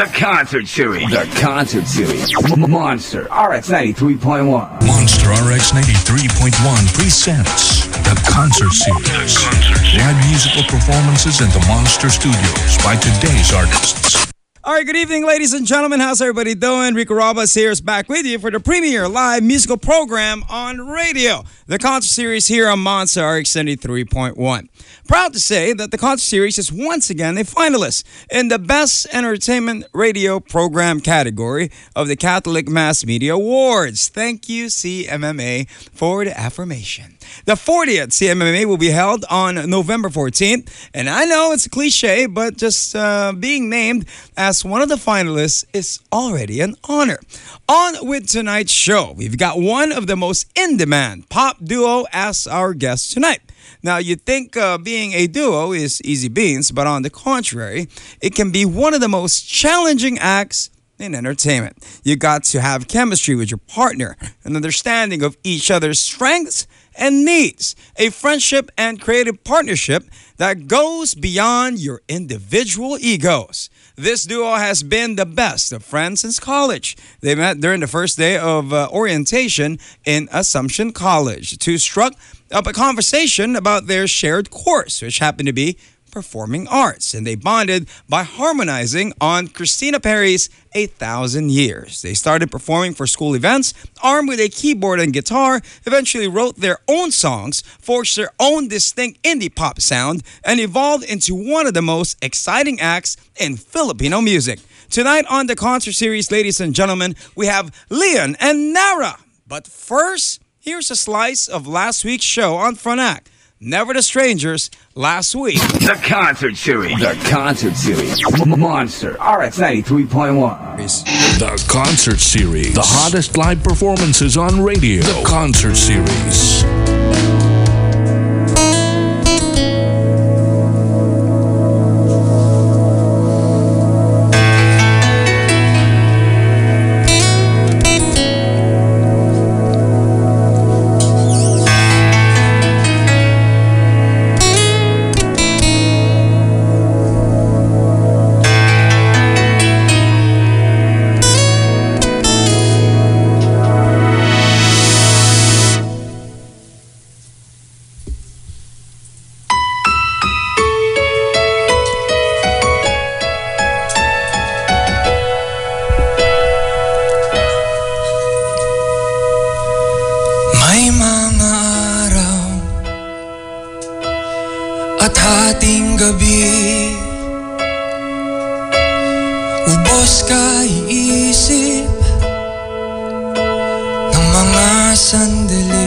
The concert series. The concert series. Monster RX 93.1. Monster RX 93.1 presents The Concert Series. Live musical performances in the Monster Studios by today's artists. All right, good evening, ladies and gentlemen. How's everybody doing? Rico Robles here is back with you for the premiere live musical program on radio. The concert series here on Monster RX 73.1. Proud to say that the concert series is once again a finalist in the Best Entertainment Radio Program category of the Catholic Mass Media Awards. Thank you, CMMA, for the affirmation. The 40th CMMA will be held on November 14th, and I know it's a cliche, but just uh, being named as one of the finalists is already an honor. On with tonight's show, we've got one of the most in demand pop duo as our guest tonight. Now, you'd think uh, being a duo is easy beans, but on the contrary, it can be one of the most challenging acts in entertainment. You got to have chemistry with your partner, an understanding of each other's strengths and needs, a friendship and creative partnership that goes beyond your individual egos. This duo has been the best of friends since college. They met during the first day of uh, orientation in Assumption College. The two struck up a conversation about their shared course, which happened to be performing arts, and they bonded by harmonizing on Christina Perri's A Thousand Years. They started performing for school events, armed with a keyboard and guitar, eventually wrote their own songs, forged their own distinct indie pop sound, and evolved into one of the most exciting acts in Filipino music. Tonight on the concert series, ladies and gentlemen, we have Leanne and Naara. But first, here's a slice of last week's show on Front Act. Never the Strangers last week. The concert series. The concert series. Monster RX 93.1. The Concert Series. The hottest live performances on radio. The Concert Series. May mga araw at hating gabi. Ubos ka iisip ng mga sandali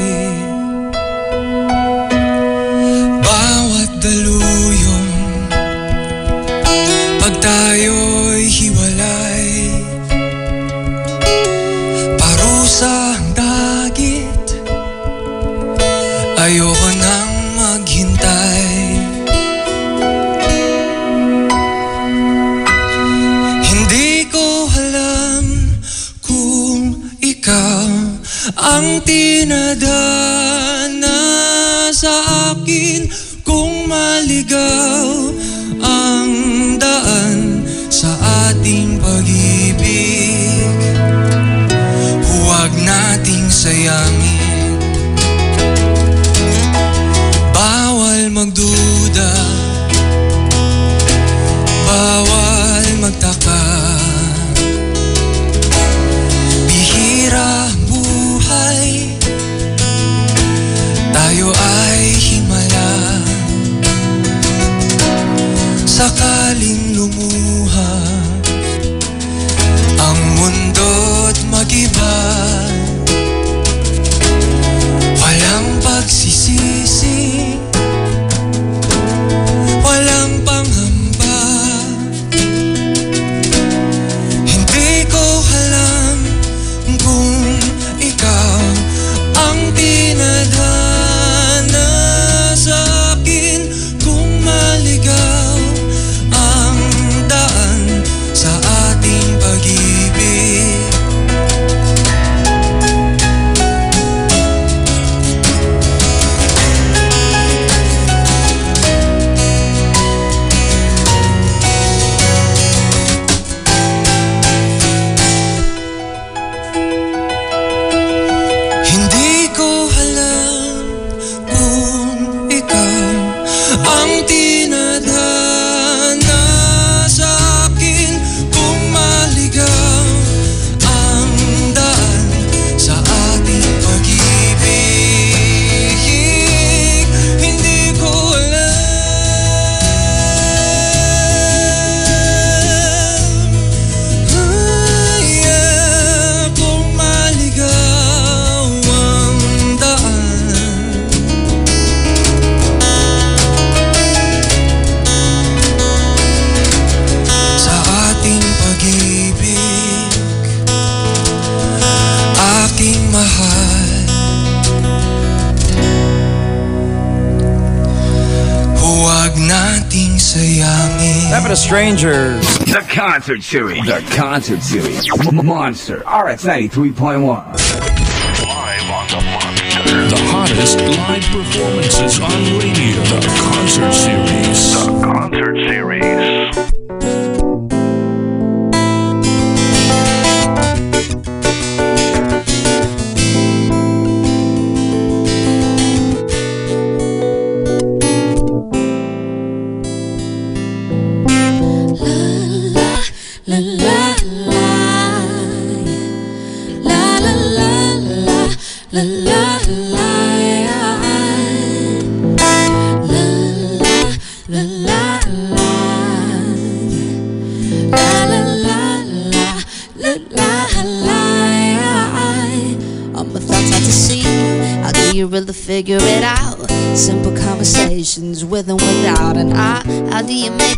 Strangers. The Concert Series. The Concert Series. Monster RX 93.1. Live on the Monster. The hottest live performances on radio. The Concert Series. The Concert Series.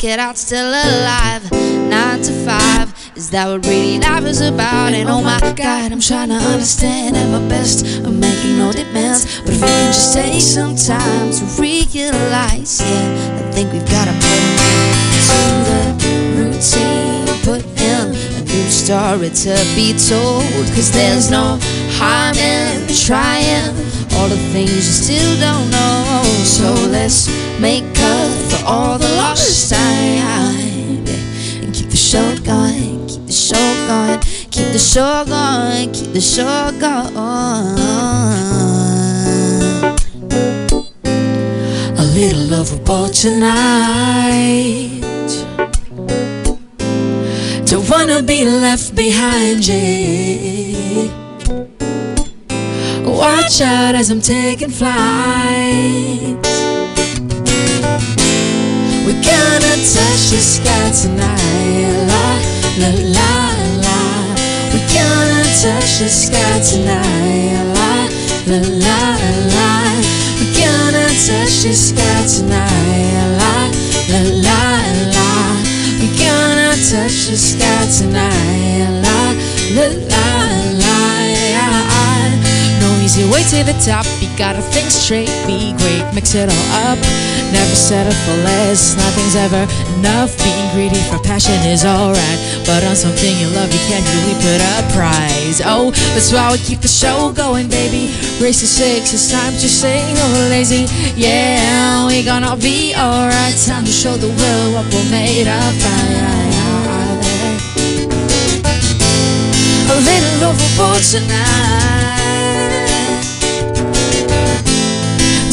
It out still alive? Nine to five, is that what really life is about? And oh my god, I'm trying to understand at my best. I'm making no demands, but if we can just take some time to realize, yeah, I think we've gotta put into the routine. Put in a new story to be told, cause there's no harm in trying all the things you still don't know. So let's make up for all the lost time and keep the show going, keep the show going, keep the show going, keep the show going. A little lovable tonight. Don't wanna be left behind, yeah. Watch out as I'm taking flight. We're gonna touch the sky tonight. La la la la. We're gonna touch the sky tonight. La la la la. We're gonna touch the sky tonight. La la la la. We're gonna touch the sky tonight. La la la la. No easy way to the top. You gotta think straight, be great, mix it all up. Never settle for less. Nothing's ever enough. Being greedy for passion is alright, but on something you love, you can't really put a price. Oh, that's why we keep the show going, baby. Race to six, it's time to say no lazy. Yeah, we gonna be alright. Time to show the world what we're made of. A little overboard tonight.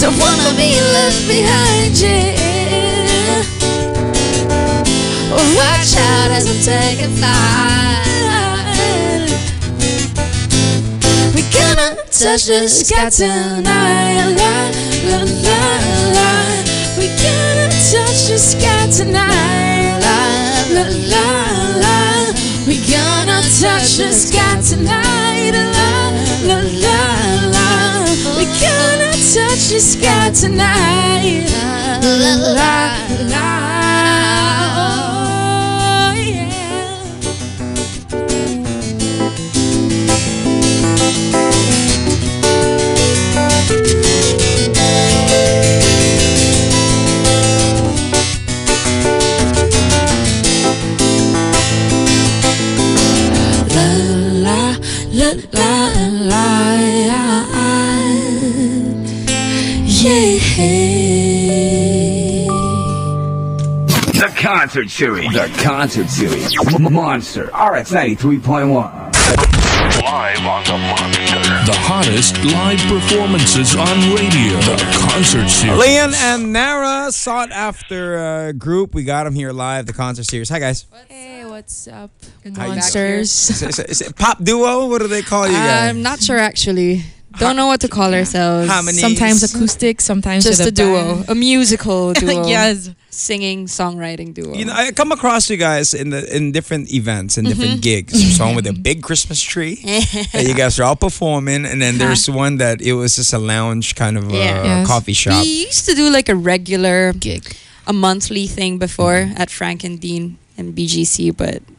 Don't wanna be left behind, yeah. Watch out as I'm taking flight. We're gonna touch the sky tonight. La, la, la, la. We're gonna touch the sky tonight. La, la, la, la. We're gonna touch the sky tonight. La, la, la, la. We're touch the sky tonight. La, la, la. The Concert Series. The Concert Series. M- Monster RX 93.1. Live on the Monster. The hottest live performances on radio. The Concert Series. Leanne and Naara, sought after uh, group. We got them here live, the concert series. Hi, guys. Hey, what's up, How monsters? Is it, is it- is it pop duo? What do they call you guys? I'm not sure actually. Don't know what to call ourselves. Harmonies. Sometimes acoustic, sometimes Just a a duo, band. a musical duo. yes. singing, songwriting duo. You know, I come across you guys in the in different events and different gigs. There's one with a big Christmas tree that you guys are all performing, and then there's one that it was just a lounge kind of uh, Yeah. Yes. coffee shop. we used to do like a regular Gig. a monthly thing before at Frank and Dean and BGC, but yeah.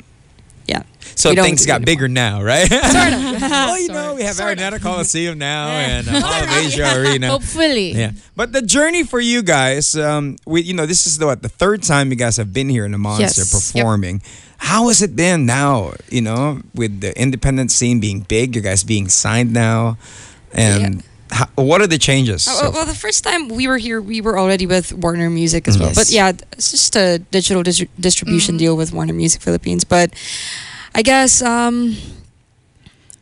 So We things got bigger now, right? Sort of. well, you know, we have Araneta Coliseum now and uh, Mall of Asia Arena. Hopefully. Yeah, but the journey for you guys, um, we you know this is the what the third time you guys have been here in the Monster Yes. performing. How has it been now? You know, with the independent scene being big, you guys being signed now, and how, what are the changes? Oh, so well, well, the first time we were here, we were already with Warner Music as well. Yes. But yeah, it's just a digital dis- distribution deal with Warner Music Philippines. But I guess um,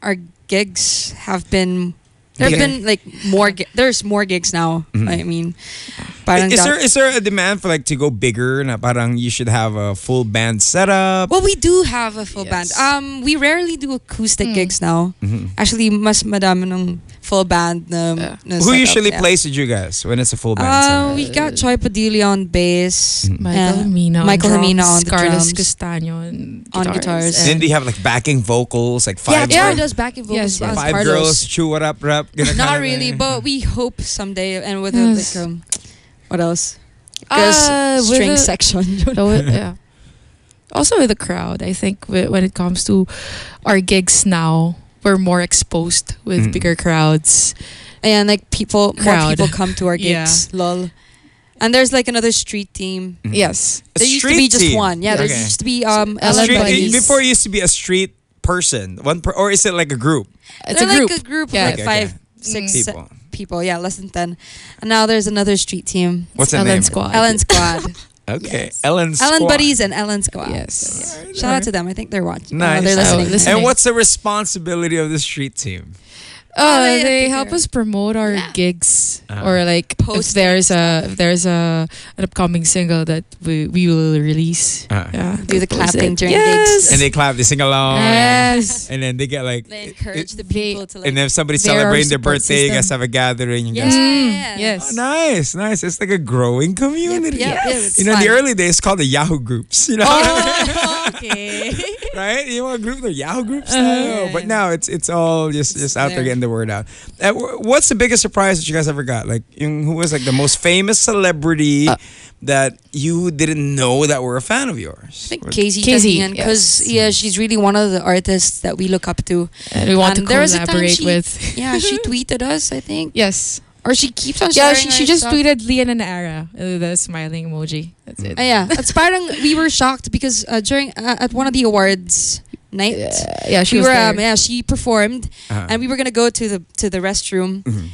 our gigs have been. There have Yeah. been like more. Gi- there's more gigs now. I mean, I- parang is dat- there is there a demand for like to go bigger? Na parang you should have a full band setup. Well, we do have a full band. Yes. Mm-hmm. Um, we rarely do acoustic gigs now. Actually, mas madami ng full band na, na Who setup, usually yeah. plays with you guys when it's a full band Uh, we got Choi Padilla on bass, Michael uh, Michael on Hamina drums, on Carlos. Castaño on On guitars. guitars. and- Then do you have like backing vocals, like yeah, five, yeah, girls, does backing vocals. Yes, yes. five Carlos. girls, chew what up, rap. gonna Not really, but we hope someday. And with Yes. a, like um, what else? Because Uh, string the- section. So, yeah. Also with the crowd, I think when it comes to our gigs now, we're more exposed with Mm. bigger crowds. and like people, more people come to our gigs. Lol. And there's like another street team. Yes. A There used to be just team. one. Yeah, there Okay. used to be um A Ellen street- Street- Buddies. before it used to be a street person, one per, or is it like a group? It's They're a group. like a group Yeah. of like Okay, five, okay. six People. people. people. Yeah, less than ten. And now there's another street team. What's the Ellen name? Squad. Ellen Squad. Okay, Ellen. Ellen Squad. Buddies and Ellen Squad. Yes. Yeah. Shout out to them. I think they're watching. Nice. Uh, they're listening. Oh, listen. And what's the responsibility of the street team? Oh, they they, help us promote our Yeah. gigs Uh-huh. or like Post if there's a if there's a an upcoming single that we, we will release. Uh-huh. Yeah, Do the clapping it. during yes. gigs. And they clap, they sing along, Yes. and then they get like. They encourage the they- people to like. and then if somebody's celebrating their support birthday, you guys have a gathering. You yeah, guys, yeah. Yes. Oh, nice, nice. It's like a growing community. Yeah, yeah, it's You know, in the early days, it's called the Yahoo groups. You know, Oh, okay. right? You want a group, the Yahoo groups. Uh-huh. but now it's it's all just just out there there. getting the word out. Uh, what's the biggest surprise that you guys ever got? Like, yung, who was like the most famous celebrity Uh, that you didn't know that were a fan of yours? I think KZ KZ, because yes. yeah, she's really one of the artists that we look up to. And we want And to there was a time collaborate she- with. Yeah, she tweeted us, I think, Yes. Or she keeps on. Yeah, sharing she, she our just stuff. tweeted Leanne and Naara, uh, the smiling emoji. That's it. Uh, yeah, it's parang we were shocked because uh, during uh, at one of the awards night. Uh, yeah, she we was were there. um, yeah she performed Uh-huh. and we were gonna go to the to the restroom Mhm.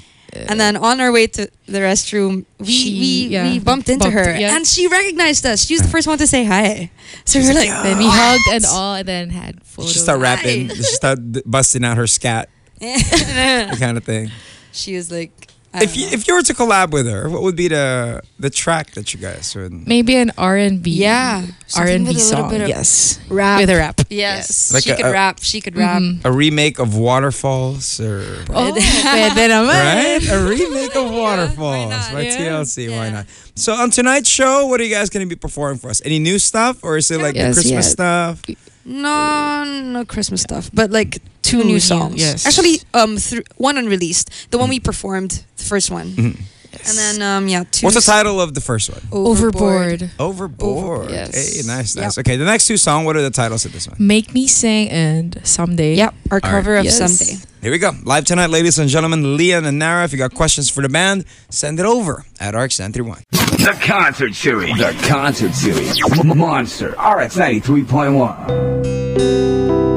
and then on our way to the restroom we She- we, yeah, we bumped into bumped, her yeah. and she recognized us she was the first one to say hi so we were like Then we hugged and all, and then had photos. She start rapping. She start d- busting out her scat, that kind of thing. she was like I If you know. if you were to collab with her, what would be the the track that you guys would? Maybe an R and B. Yeah, R and B with a little song. bit of yes, rap with a rap. yes, Like she a- could a- rap she could rap Mhm. A remake of Waterfalls or Oh, pwede right? A remake of Waterfalls not? by Yeah. TLC. Why not? So on tonight's show, what are you guys going to be performing for us? Any new stuff or is it like the Christmas yeah. stuff? No no Christmas stuff but like two Two new new, songs. yes. actually um th- one unreleased. The one we performed the first one Yes. And then, um, yeah, two. What's the title of the first one? Overboard. Overboard. Overboard. Yes. Hey, nice, nice. Yep. Okay, the next two songs, what are the titles of this one? Make Me Sing and Someday. Yep, our All cover right. of yes. Someday. Here we go. Live tonight, ladies and gentlemen, Leanne and Naara. If you got questions for the band, send it over at RX931. The Concert Series. The Concert Series. Monster. RX93.1.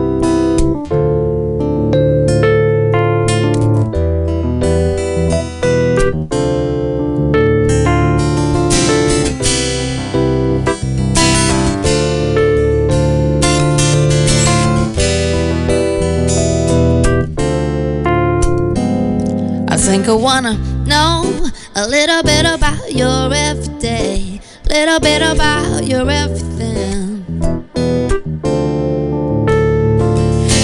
think I wanna know a little bit about your everyday, little bit about your everything.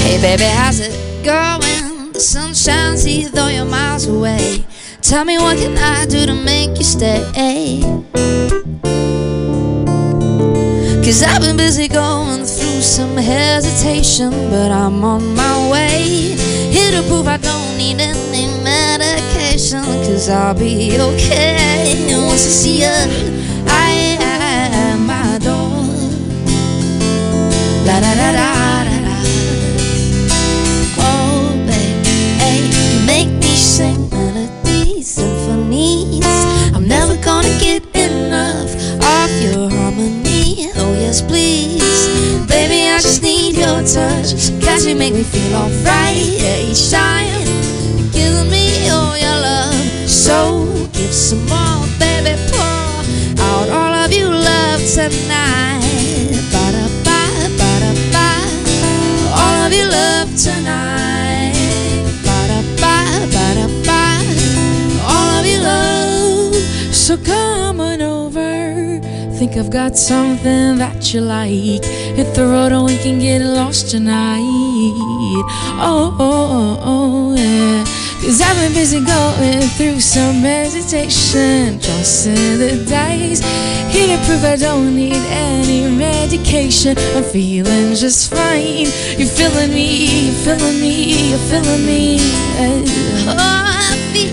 Hey baby, how's it going? The sun shines even though you're miles away. Tell me what can I do to make you stay? Cause I've been busy going through some hesitation, but I'm on my way. To prove I don't need any medication, cause I'll be okay. And once I see you, I am my door. La da da da. Touch. Cause you make me feel alright yeah, each time. You're giving me all your love. So give some more, baby. Pour out all of your love tonight. Ba-da-ba, ba-da-ba. All of your love tonight. Ba-da-ba, ba-da-ba. All of your love. So come on. Think I've got something that you like. Hit the road and we can get lost tonight. Oh, oh, oh, oh, yeah. Cause I've been busy going through some hesitation. Tossing the dice. Here to prove I don't need any medication. I'm feeling just fine. You're feeling me, you're feeling me, you're feeling me. Oh,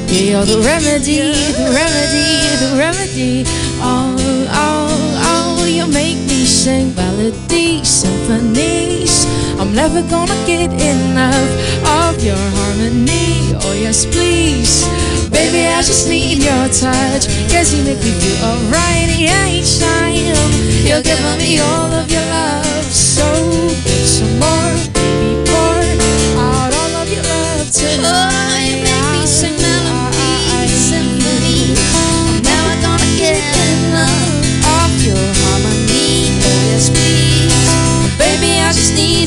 Yeah, you're the remedy, the remedy, the remedy. Oh, oh, sing melodies, symphonies. I'm never gonna get enough of your harmony. Oh, yes, please. Baby, I just need your touch. Cause you make me feel alright each time. You're giving me all of your love. So some more, baby, pour out all of your love tonight.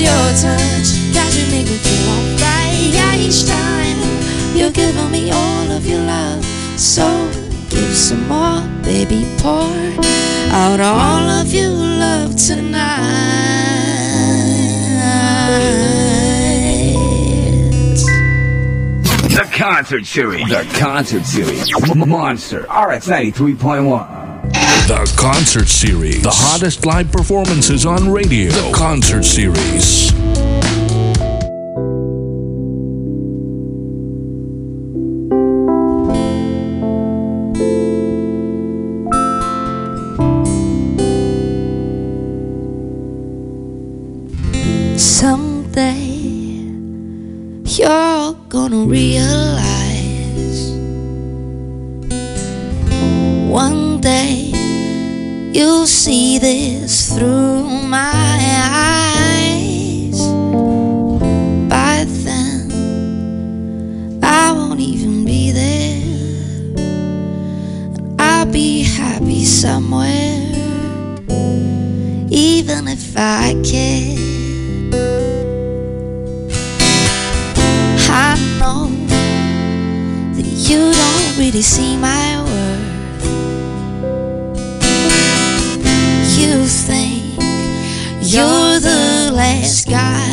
Your touch. Cause you make me feel alright each time. You're giving me all of your love. So give some more, baby, pour out all of your love tonight. The Concert Series. The Concert Series. Monster RX 93.1. The Concert Series. The hottest live performances on radio. The Concert Series. See this through my eyes. By then, I won't even be there. I'll be happy somewhere, even if I can't. I know that you don't really see my you're the last guy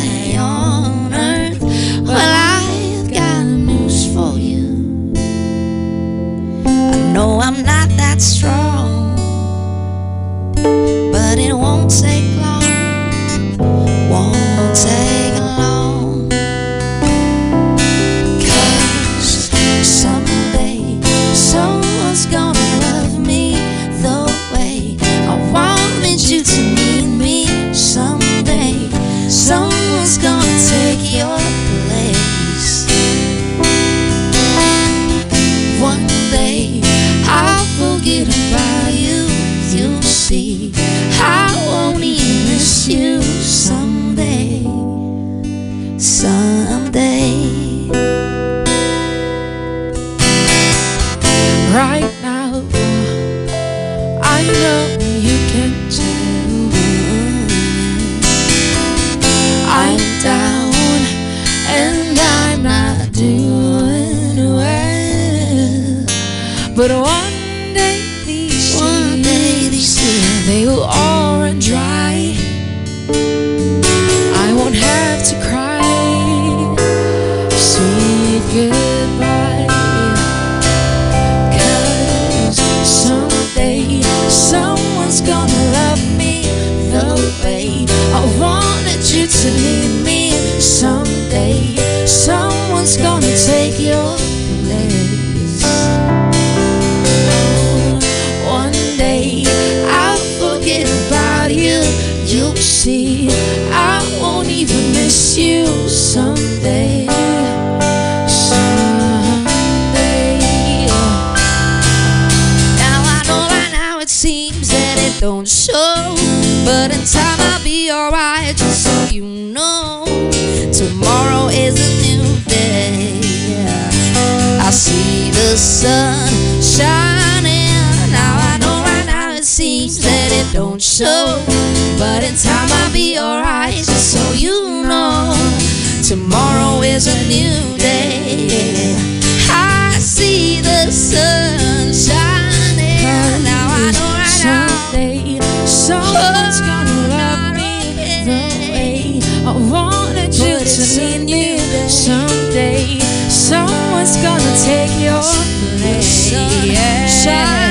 don't show. But in time I'll be alright, just so you know. Tomorrow is a new day. I see the sun shining. Now I know right now. Someday, someone's gonna love me the way I wanted you to me. Someday, someone's gonna take your place. Yeah.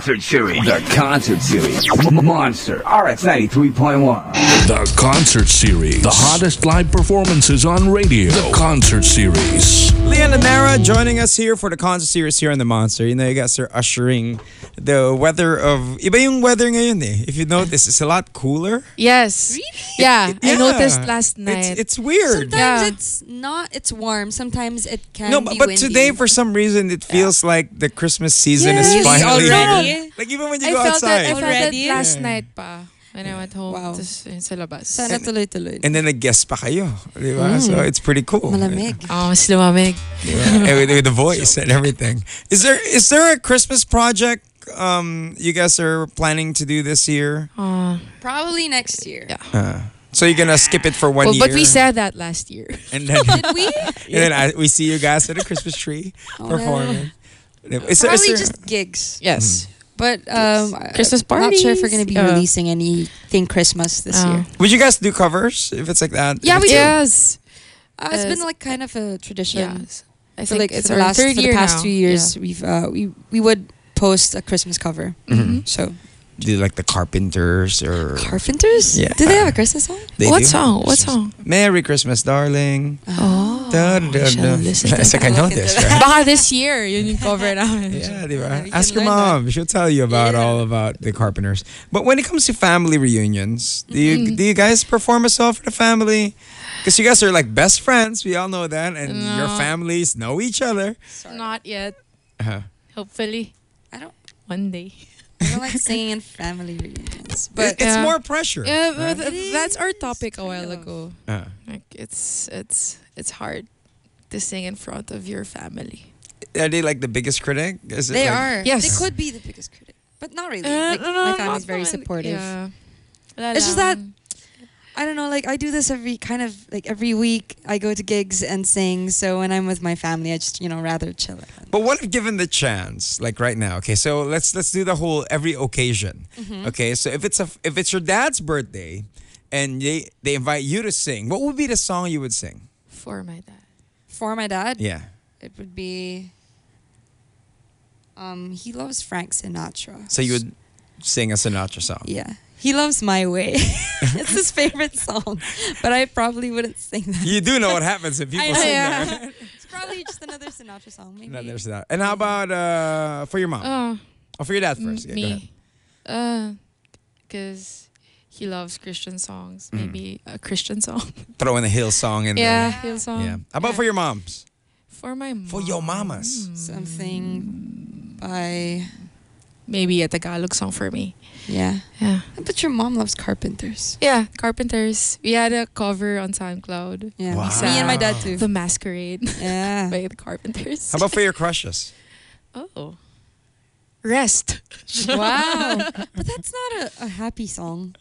The concert Series. The Concert Series. M- Monster RX 93.1. The Concert Series. The hottest live performances on radio. The Concert Series. Leanne and Naara joining us here for the concert series here on the Monster. You know, you guys are ushering the weather of iba yung weather ngayon eh. If you notice, it's a lot cooler. Yes. Really? Yeah, I Yeah. noticed last night. It's, it's weird. Sometimes Yeah. it's not. It's warm. Sometimes it can no, be but, but windy. today for some reason it feels like the Christmas season Yes, is finally already. Here. Like even when you I go felt outside. that. I felt Already? that last Yeah. night pa when I went home. Wow. tas yun sa labas. Sana tuloy-tuloy. and then nag-guest pa kayo. Di ba? Mm. So it's pretty cool. Malamig. Oh, mas lumamig. and with, with the voice and everything. Is there is there a Christmas project um you guys are planning to do this year? Oh. Probably next year. Yeah. Uh, so you're gonna skip it for one Well, year. but we said that last year. and then Did we? and then I, we see you guys at a Christmas tree oh, performing. Is there, is Probably there- just gigs. Yes. Mm-hmm. But um, Christmas I'm not sure if we're going to be Uh, releasing anything Christmas this Oh. year. would you guys do covers if it's like that? Yeah, we it's- do. Yes. Uh, it's been like kind of a tradition. Yes. I For think like it's for our the last third for year the past now. two years, we've uh, we we would post a Christmas cover. Mm-hmm. So Do like the Carpenters or Carpenters, Yeah. do they have a Christmas song? They What do. song? What song? Merry Christmas, darling. Oh, Da, da, shall da. It's like I know this, that. right? Baka this year, yun yung cover namin. Yeah, di ba? we Ask your learn mom. She'll tell you about Yeah. all about the Carpenters. But when it comes to family reunions, do you do you guys perform a song for the family? Because you guys are like best friends. We all know that, and your families know each other. Not yet. Uh-huh. Hopefully. I don't. One day. I don't like singing in family reunions, But but it's Yeah. more pressure. Yeah, right? but th- that's our topic a while ago. Uh, Like it's it's it's hard to sing in front of your family. are they like the biggest critic? Is it they like- are. Yes. they could be the biggest critic, but not really. Uh, like, no, no, my not family's very supportive. Yeah. It's just that lang. I don't know, like I do this every kind of like every week. I go to gigs and sing. So when I'm with my family, I just you know rather chill. at home. But what if given the chance, like right now? Okay, so let's let's do the whole every occasion. Mm-hmm. Okay, so if it's a if it's your dad's birthday, and they they invite you to sing, what would be the song you would sing? for my dad. For my dad, Yeah. it would be. Um, he loves Frank Sinatra. So you would sing a Sinatra song. Yeah, he loves My Way. it's his favorite song, but I probably wouldn't sing that. You do know what happens if people I sing yeah. that. It's probably just another Sinatra song, maybe. No, there's that. And how about uh, for your mom? Oh, or for your dad m- first? Yeah, go ahead. me. Uh, because he loves Christian songs. Mm. Maybe a Christian song. Throw in a Hillsong in yeah, there. Hillsong. Yeah. How about for your moms? For my mom. For your mamas. Mm. Something by Maybe a Tagalog song for me. yeah. Yeah. But your mom loves Carpenters. Yeah, Carpenters. We had a cover on SoundCloud. Yeah, Wow. me and my dad too. The Masquerade Yeah. by the Carpenters. How about for your crushes? Oh. Rest. wow, but that's not a, a happy song.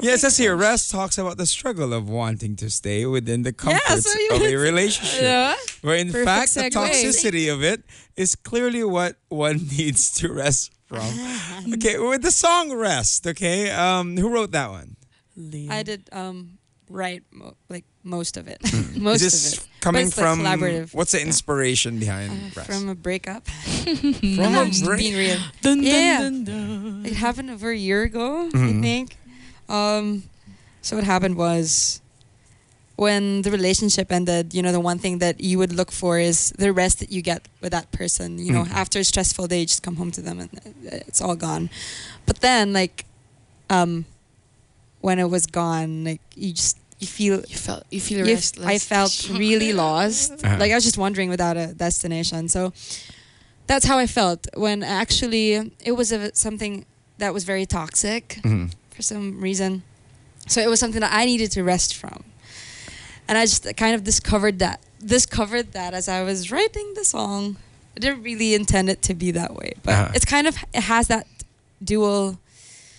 Yeah, it says here, Rest talks about the struggle of wanting to stay within the comforts so of a relationship. Yeah. Where in Perfect fact, the toxicity of it is clearly what one needs to rest from. okay, with the song Rest, okay, um, who wrote that one? I did um write mo- like most of it. most Is this of it. coming But it's, like, from collaborative. what's the inspiration behind Rest? from a breakup. From a Just break- being real. Dun, dun, Yeah. dun, dun. It happened over a year ago, Mhm. I think. Um, so what happened was when the relationship ended, you know, the one thing that you would look for is the rest that you get with that person. You know, Mm. after a stressful day, you just come home to them and it's all gone. But then, like, um, when it was gone, like you just you feel You felt you feel you restless. I felt really lost. Uh-huh. Like I was just wandering without a destination. So that's how I felt when actually it was a, something that was very toxic Mhm. For some reason. So it was something that I needed to rest from. And I just kind of discovered that discovered that as I was writing the song. I didn't really intend it to be that way, but Uh-huh. it's kind of it has that dual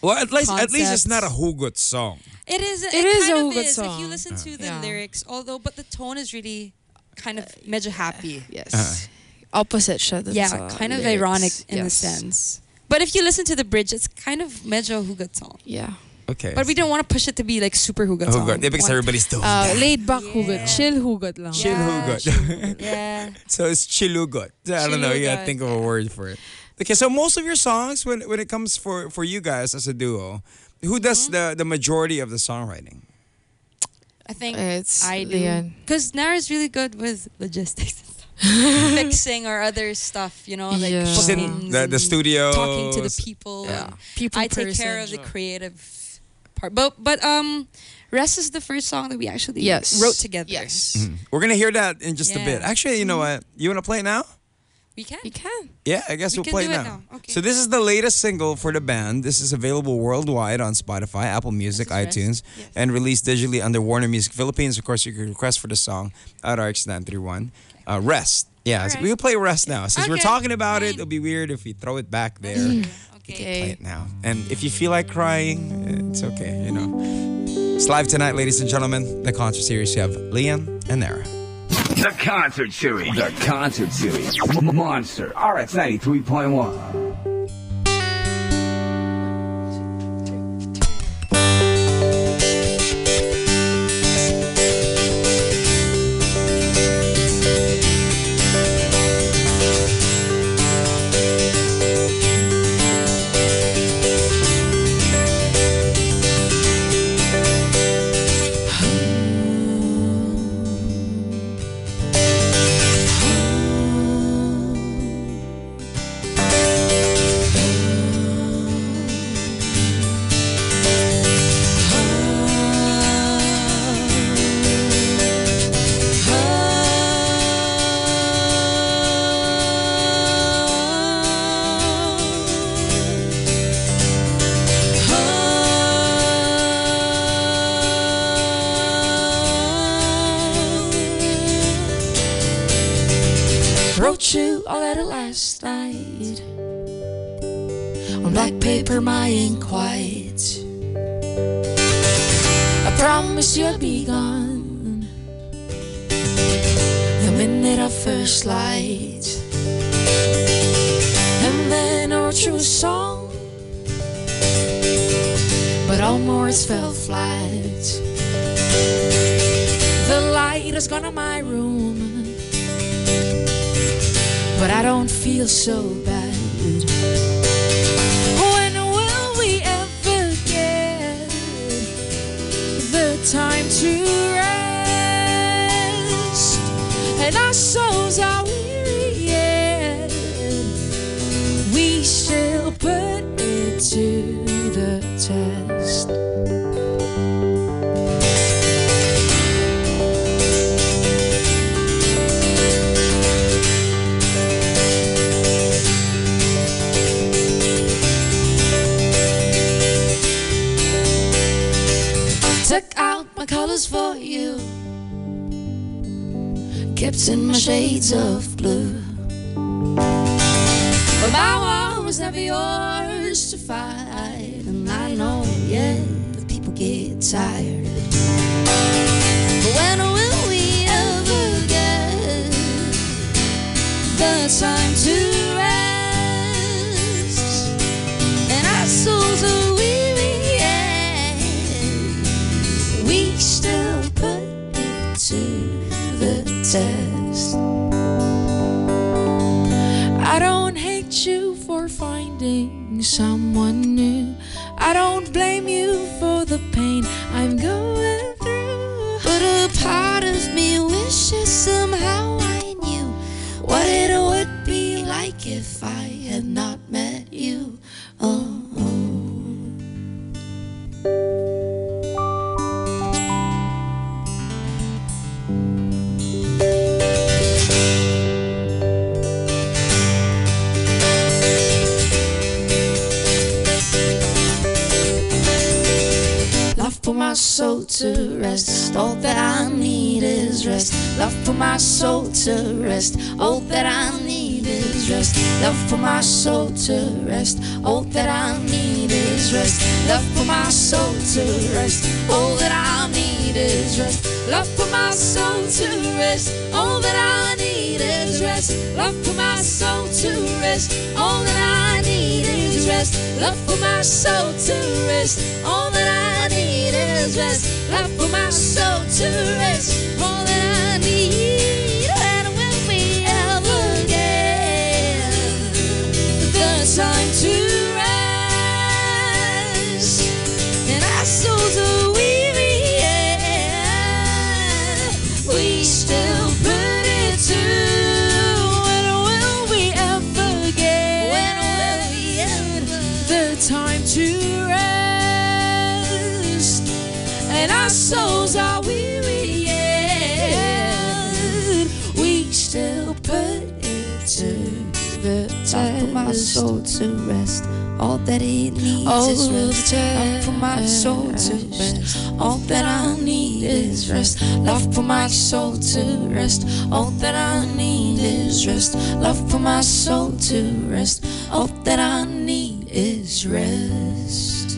Well, at least at least it's not a concepts. hugot song. it is. It, It is kind a of good is. If you song. listen to the Yeah. lyrics, although, but the tone is really kind of major happy. Yes. Uh-huh. Opposite siya Yeah, kind of lyrics. ironic in a sense. But if you listen to the bridge, it's kind of medyo hugot song. Yeah. Okay. But we don't want to push it to be like super hugot song. hugot. Yeah, because everybody's doing Uh, that. laid back Yeah. hugot. Chill hugot lang. Chill Yeah, hugot. yeah. So it's chilugot. I don't know. You gotta think of a word for it. Okay, so most of your songs, when when it comes for for you guys as a duo, who does Mm-hmm. the the majority of the songwriting? I think It's I do. Leanne. Because Naara's really good with logistics and stuff. Fixing or other stuff, you know, like Yeah. She's in the, the studio. talking to the people. Yeah. People I take care of the creative part. But but um Rest is the first song that we actually Yes. wrote together. Yes. Mhm. We're gonna hear that in just a bit. Actually, you know what? You wanna play it now? We can. We can. Yeah, I guess We will can play do it now. now. Okay. So this is the latest single for the band. This is available worldwide on Spotify, Apple Music, This is Rest? iTunes, Yes. and released digitally under Warner Music Philippines. Of course, you can request for the song at RX931. Uh, Rest. Yeah, so Alright. we'll play Rest now. Since we're talking about it, fine. it'll be weird if we throw it back there. Okay. Play it now. And if you feel like crying, it's okay, you know. It's live tonight, ladies and gentlemen. The concert series. You have Leanne and Naara. The concert series. The concert series. Monster RX 93.1. has gone on my room but I don't feel so bad. Kept in my shades of blue. But my war was never yours to fight. And I know, yeah, that people get tired. But when will we ever get the time to new. I don't blame you for the pain I'm going through. But a part of me wishes somehow I knew what it would be like if I soul to rest. All that I need is rest. Love put my soul to rest. All that I need is rest. Love put my soul to rest. All that I need is rest. Love put my soul to rest. All that I need is rest. Love put my soul to rest. All that I need is rest. Love put my soul to rest. All that I need is rest. Love for my soul to rest. All rest. Love for my soul to rest. All that I need. We ever the time to souls are weary yet. We still put it to the Time for my soul to rest. All that it needs Oh, is the rest. Time for my soul to rest. All that I need is rest. Love for my soul to rest. All that I need is rest. Love for my soul to rest. All that I need is rest.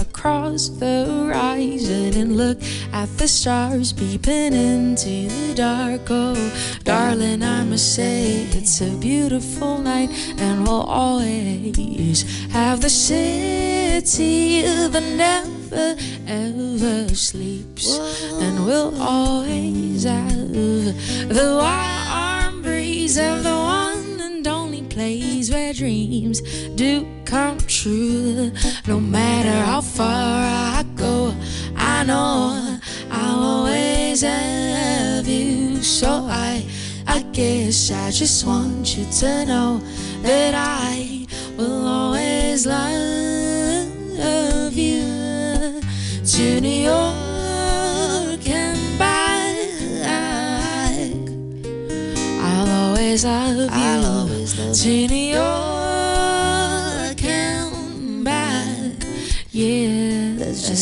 across the horizon. And look at the stars peeping into the dark. Oh, darling, I must say it's a beautiful night, and we'll always have the city that never ever sleeps, and we'll always have the warm breeze of the one and only place where dreams do come true. No matter how far I go, I know I'll always have you. So I, I guess I just want you to know that I will always love you. To New York and back. I'll always love you. I'll always love to New York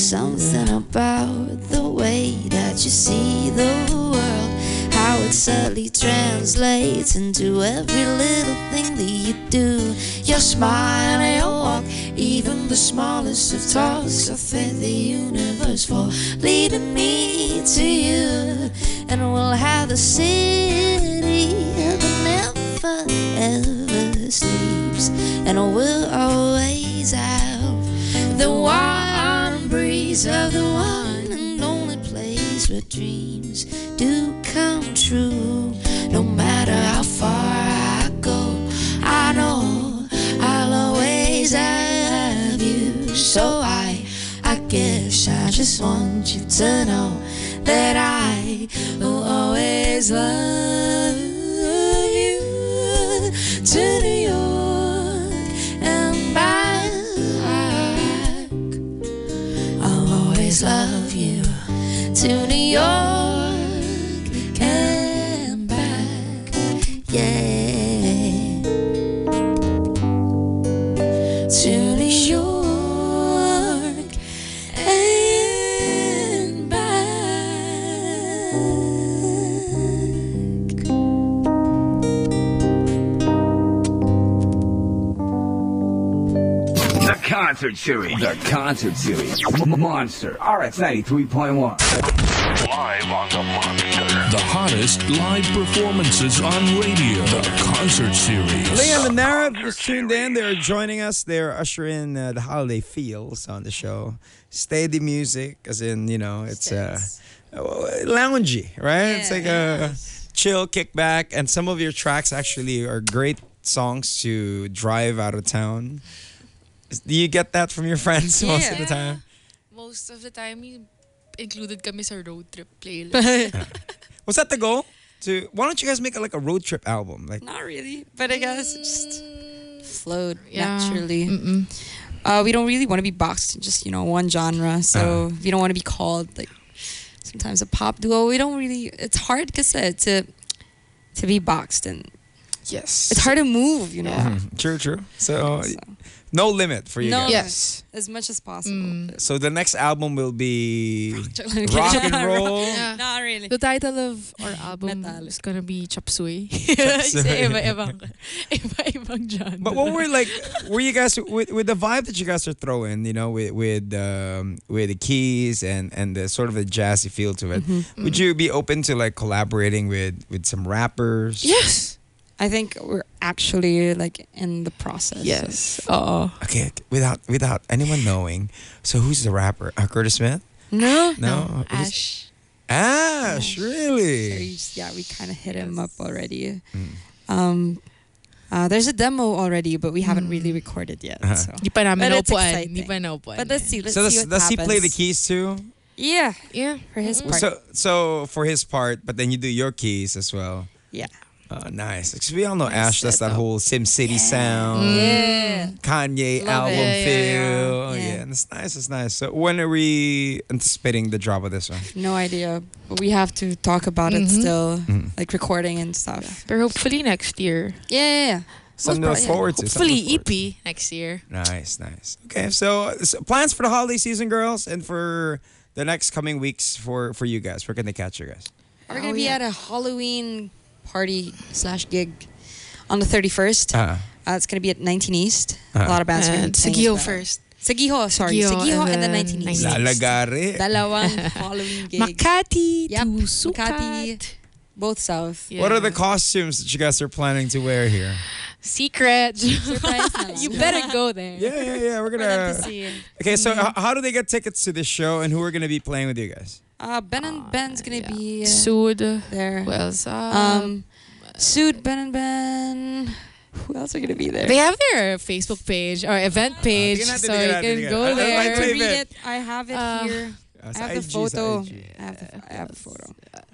something about the way that you see the world. How it subtly translates into every little thing that you do. Your smile and your walk, even the smallest of talks. I the universe for leading me to you. And we'll have the city that never ever sleeps. And we'll always have the warm breeze of the one and only place where dreams do come true. No matter how far I go, I know I'll always have you. So I, I guess I just want you to know that I will always love you to New love you. To New York concert series. The concert series. Monster RX 93.1. Live on the Monster. The hottest live performances on radio. The concert series. Leanne and Naara just tuned in. They're joining us. They're ushering uh, the holiday feels on the show. Steady music, as in, you know, it's uh, loungy, right? It's like a chill kickback. And some of your tracks actually are great songs to drive out of town. Do you get that from your friends most of the Yeah. time? Most of the time, y- included kami sa road trip playlist. Was that the goal? To why don't you guys make a, like a road trip album? Like Not really, but I guess it just flowed Yeah. naturally. Uh, we don't really want to be boxed in just you know one genre, so we don't want to be called like sometimes a pop duo. We don't really. It's hard because uh, to to be boxed and yes. it's hard to move. You know, Yeah. true, true. So So, no limit for you No guys. Yes. as much as possible. Mm. So the next album will be rock and roll. Yeah. Not really. The title of our album Metal. is gonna be Chop Suey. Chop Sa Suey. iba-ibang, iba-ibang genre. But what were like? Were you guys with, with the vibe that you guys are throwing? You know, with with um, with the keys and and the sort of a jazzy feel to it. Mm-hmm. Would you be open to like collaborating with with some rappers? Yes. I think we're actually like in the process. Yes. Oh. Okay, okay, without without anyone knowing. So who's the rapper? Uh, Curtismith? No. No, It is- Ash. Ash, So really? we just- yeah, we kind of hit him up already. Mm. Um, uh, there's a demo already, but we haven't really recorded yet. Uh-huh. So. Di But it's exciting. Di pa naupuan. But let's see. Let's So see does, what does he play the keys too? Yeah, Yeah. for his part. So so for his part, but then you do your keys as well. yeah. Oh, nice. Because we all know Ash. That's that setup. whole Sim City sound. Yeah. Kanye Love album it. Yeah, yeah, feel. yeah. Oh, yeah. Yeah. And it's nice. It's nice. So when are we anticipating the drop of this one? No idea, we have to talk about it Mhm. still, Mhm. like recording and stuff. But hopefully next year. Yeah, yeah, yeah. Something to look forward to. to Hopefully look forward EP next year. Nice, nice. Okay, so, so plans for the holiday season, girls, and for the next coming weeks for for you guys. Where can they catch you guys? We're Oh, gonna be yeah. at a Halloween party slash gig on the 31st. Uh, Uh, it's gonna be at 19 East. Uh-huh. A lot of bands are gonna And be playing Saguijo well. first. Saguijo, sorry. Saguijo Saguijo, and and then then 19 East. 19 Lalagari. Dalawang Halloween gigs. Makati Yep, to Sukat. Makati. Both south. Yeah. What are the costumes that you guys are planning to wear here? Secret. Surprise na lang. you better go there. Yeah, yeah, yeah. We're For them to gonna. see. Okay, so h- how do they get tickets to this show, and who are gonna be playing with you guys? Uh, ben and Ben's gonna yeah. be uh, Sood. there. Who else? Uh, Um, Suit, Ben and Ben. Who else are gonna be there? they have their Facebook page or event page, tingnan so you can go Ano, I there. ano, read it. I have it Uh, here. Uh, I have the IG, photo. IG. I have the, I have the photo.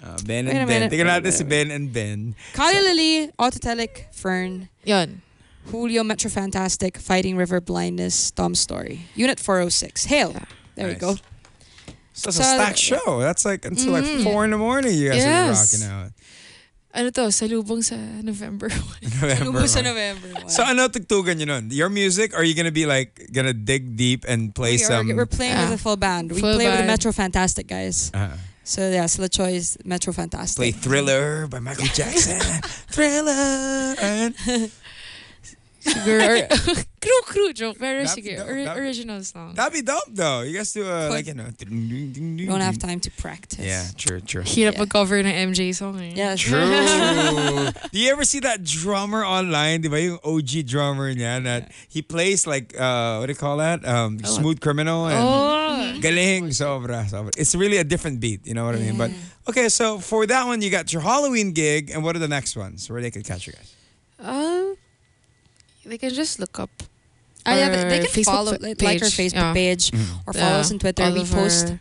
Uh, ben Wait a and Ben. minute. Tingnan natin si Ben and Ben. Kali Lily, Autotelic, Fern, Yun. Julio Metro Fantastic, Fighting River Blindness, Tom Story. Unit 406. Hail. Yeah. There Nice. you go. So that's a So- stacked show. That's like until like four in the morning. You guys are rocking out. Ano to? Salubong sa November 1. November. Lubos sa one. November. So ano tugtugan yun nun? Your music? Are you gonna be like gonna dig deep and play we are, some? we're playing Yeah. with a full band. We Full play with the. Metro Fantastic guys. Uh, So yeah, so the choice Metro Fantastic. play Thriller by Michael Jackson. Thriller. And Siguro, crew, crew joke. Pero That'd sige, dope, or, that'd- original song. that'd be dope though. You guys do uh, like you know. Don't have time to practice. Yeah, true, true. Hirap Yeah. mag-cover ng MJ song eh. Yes. True. true. Do you ever see that drummer online? Di ba yung OG drummer niya that he plays like uh what do you call that? Um smooth criminal and Oh. galing sobra, sobra. It's really a different beat, you know what I mean? But okay, so for that one you got your Halloween gig and what are the next ones where they could catch you guys? Uh, they can just look up. Ah, yeah, our they can Facebook follow fa- like, like our. Facebook Yeah. page or follow Yeah. us on Twitter. All we post our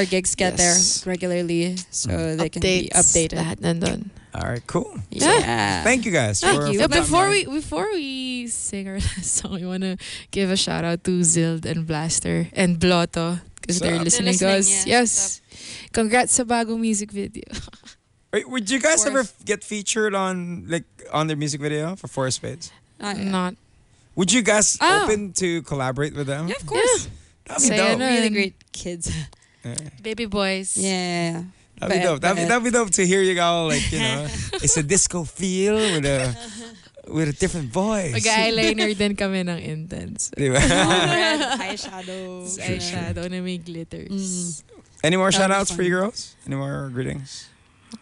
our gigs get Yes. there regularly, so they can be updates. updated. Lahat nandun. All right, cool. Yeah. Thank you guys. Thank for, you. for Yeah, before we before we sing our last song, we wanna give a shout out to Zild and Blaster and Blotto because they're listening, They're to us. yeah. Yes. Congrats sa bagong music video. Wait, would you guys Forest. ever get featured on like on their music video for IV of Spades? Ah, yeah. Not Would you guys Oh. open to collaborate with them? Yeah, of course. That'd be Say dope. Really great kids. baby boys. yeah. That'd be But- dope. That'd be, but- that'd be dope to hear you all like you know, it's a disco feel with a with a different voice. Mag-eyeliner din kami ng intense. Di ba? Red eyeshadow. Eyeshadow na may glitters. Any more That'll shout outs for you girls? Any more greetings?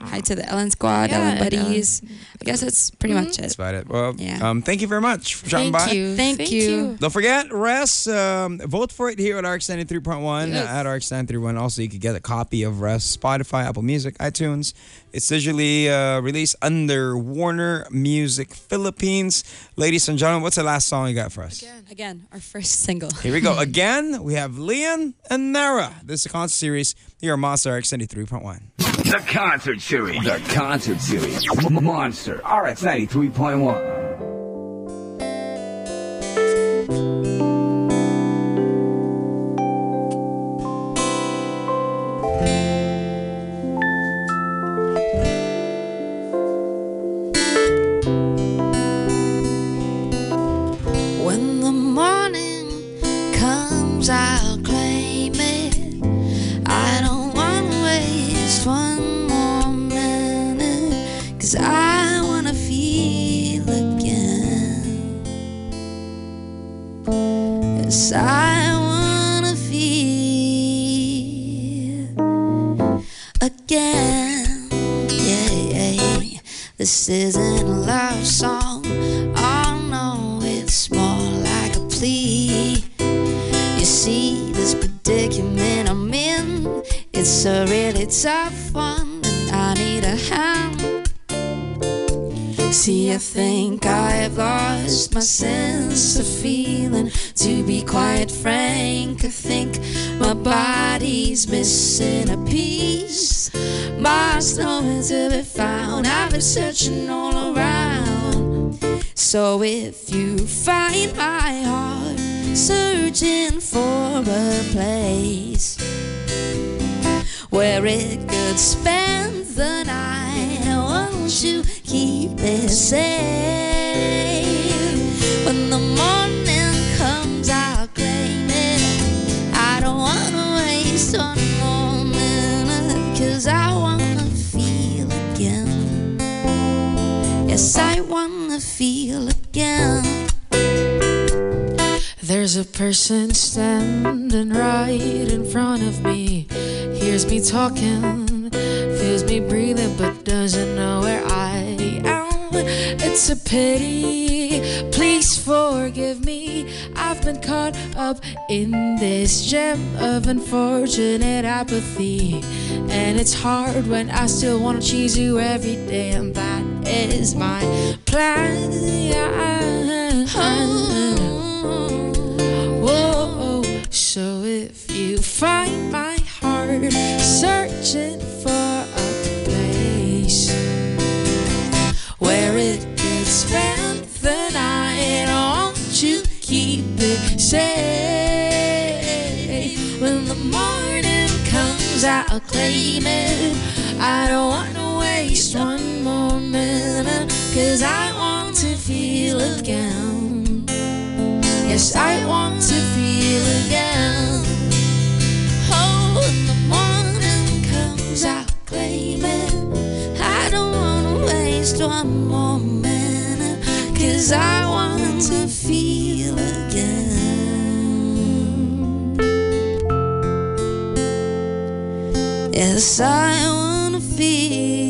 Hi to the Ellen Squad, Yeah, Ellen and, Buddies. I guess that's pretty much it. That's about it. Well, Yeah. um, thank you very much for dropping Thank by. you. Thank you. Don't forget, Rest, um, vote for it here at RX 93.1 Yes. at RX 931. Also, you could get a copy of Rest, Spotify, Apple Music, iTunes. It's usually uh, released under Warner Music Philippines. Ladies and gentlemen, what's the last song you got for us? Again, our first single. Here we go. Again, we have Leanne and Naara. This is a concert series here on Monster RX 93.1. The Concert Series. The Concert Series. Monster RX 93.1. again. Yeah, yeah. This isn't a love song. Oh no, it's more like a plea. You see, this predicament I'm in, it's a really tough one, and I need a hand. See, I think I've lost my sense of feeling. To be quite frank, I think my body's missing a piece. Miles nowhere to be found. I've been searching all around. So if you find my heart searching for a place where it could spend the night, won't you keep it safe? When the morning Yes, I wanna feel again. There's a person standing right in front of me. Hears me talking, feels me breathing, but doesn't know where I am. It's a pity. Please forgive me. I've been caught up in this gem of unfortunate apathy. And it's hard when I still want to choose you every day, and that is my plan. Whoa, so if you find my heart searching for a place where it could spend the night, won't you keep it safe? When the morning comes, I'll claim it. I don't want to waste one more minute, cause I want to feel again. Yes, I want to feel again. Oh, when the morning comes, I'll claim it. I don't want to waste one more minute, cause I want to feel again. Yes, I want